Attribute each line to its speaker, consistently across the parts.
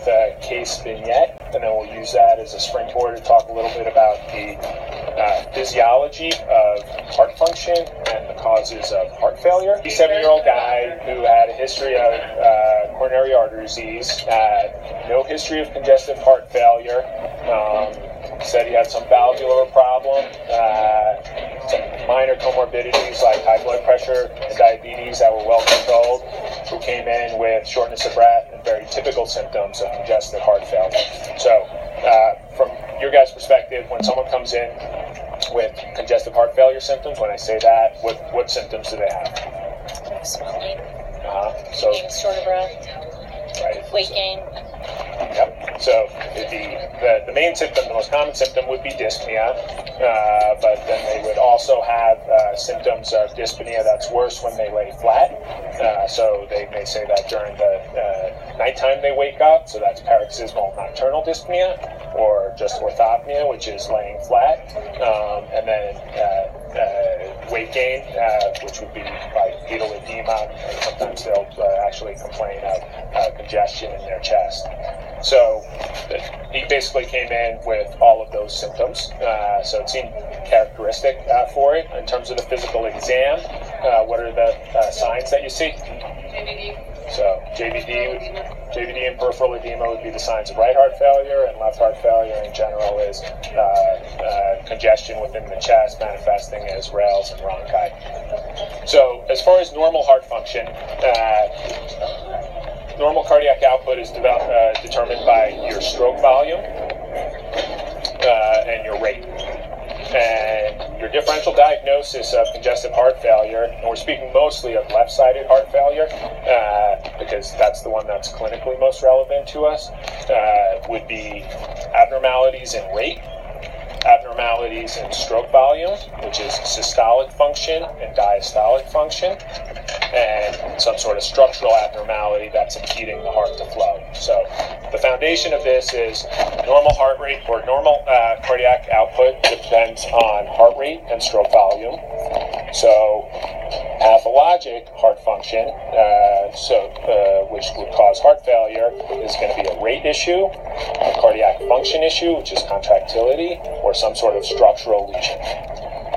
Speaker 1: with a case vignette, and then we'll use that as a springboard to talk a little bit about the uh, physiology of heart function and the causes of heart failure. A seven-year-old guy who had a history of uh, coronary artery disease, had no history of congestive heart failure. Um, said he had some valvular problem, uh, some minor comorbidities like high blood pressure and diabetes that were well controlled, who came in with shortness of breath very typical symptoms of congestive heart failure. So, uh, from your guys' perspective, when someone comes in with congestive heart failure symptoms, when I say that, what, what symptoms do they have?
Speaker 2: Swelling,
Speaker 1: Uh-huh. So,
Speaker 2: short of breath,
Speaker 1: right.
Speaker 2: weight gain.
Speaker 1: Yep. So the, the, the main symptom, the most common symptom would be dyspnea, uh, but then they would also have uh, symptoms of dyspnea that's worse when they lay flat. Uh, so they may say that during the uh, nighttime they wake up, so that's paroxysmal nocturnal dyspnea, or just orthopnea, which is laying flat, um, and then uh, uh, weight gain, uh, which would be like pedal edema, sometimes they'll uh, actually complain of uh, congestion in their chest. So he basically came in with all of those symptoms. Uh, so it seemed characteristic for it in terms of the physical exam. What are the signs that you see? So JVD, JVD and peripheral edema would be the signs of right heart failure, and left heart failure in general is uh, uh, congestion within the chest manifesting as rales and rhonchi. So as far as normal heart function, uh, normal cardiac output is uh, determined by your stroke volume uh, and your rate. And your differential diagnosis of congestive heart failure, and we're speaking mostly of left sided heart failure uh, because that's the one that's clinically most relevant to us, uh, would be abnormalities in rate, abnormalities in stroke volume, which is systolic function and diastolic function, and some sort of structural abnormality that's impeding the heart to flow. So the foundation of this is normal heart rate or normal uh, cardiac output depends on heart rate and stroke volume. So pathologic heart function, uh, so uh, which would cause heart failure, is going to be a rate issue, a cardiac function issue, which is contractility, or some sort of structural lesion.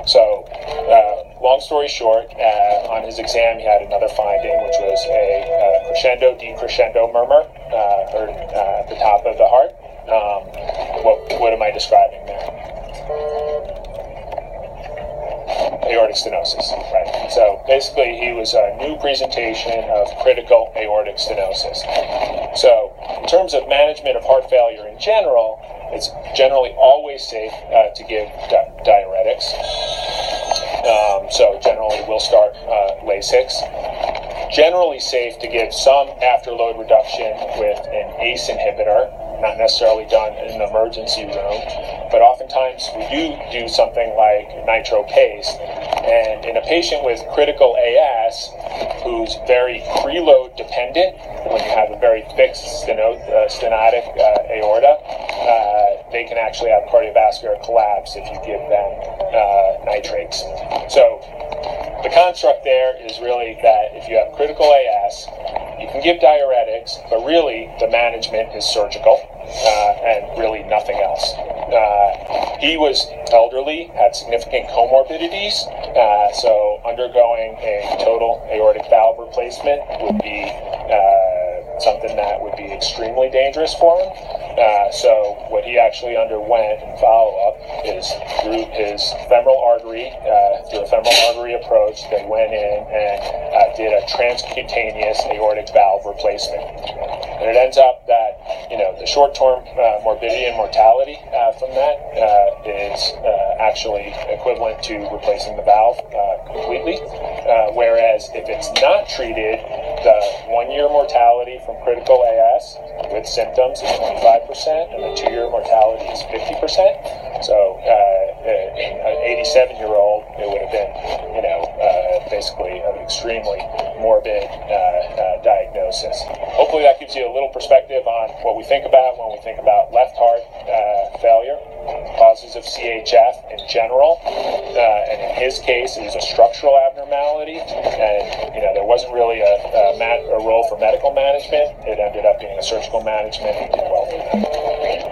Speaker 1: So, uh, long story short, uh, on his exam, he had another finding, which was a uh, crescendo decrescendo murmur uh, heard uh, at the top of the heart. Um, what, what am I describing there? Aortic stenosis, right? So basically, he was a new presentation of critical aortic stenosis. So, in terms of management of heart failure in general, it's generally always safe uh, to give di- diuretics. Um, so generally, we'll start uh, Lasix. Generally safe to give some afterload reduction with an ACE inhibitor, not necessarily done in an emergency room, but oftentimes we do do something like nitro paste. And in a patient with critical AS, who's very preload dependent, when you have a very thick steno- uh, stenotic uh, aorta, uh, they can actually have cardiovascular collapse if you give them uh, nitrates. So the construct there is really that if you have critical AS, you can give diuretics, but really the management is surgical uh, and really nothing else. Uh, he was elderly, had significant comorbidities, uh, so undergoing a total aortic valve replacement would be uh, something that would be extremely dangerous for him. Uh, so what he actually underwent in follow-up is through his femoral artery, uh, through a femoral artery approach, they went in and uh, did a transcutaneous aortic valve replacement. And it ends up that, you know, the short-term uh, morbidity and mortality uh, from that uh, is uh, actually equivalent to replacing the valve completely. Whereas if it's not treated, the one-year mortality from critical AS with symptoms is 25%, and the two-year mortality is 50%. So uh, in an 87-year-old, it would have been, you know, uh, basically an extremely morbid uh, uh, diagnosis. Hopefully, that gives you a little perspective on what we think about when we think about left heart uh, failure, causes of CHF in general, uh, and in his case, it was a structural abnormality abnormality, and you know there wasn't really a, a, mat, a role for medical management. It ended up being a surgical management. Did well.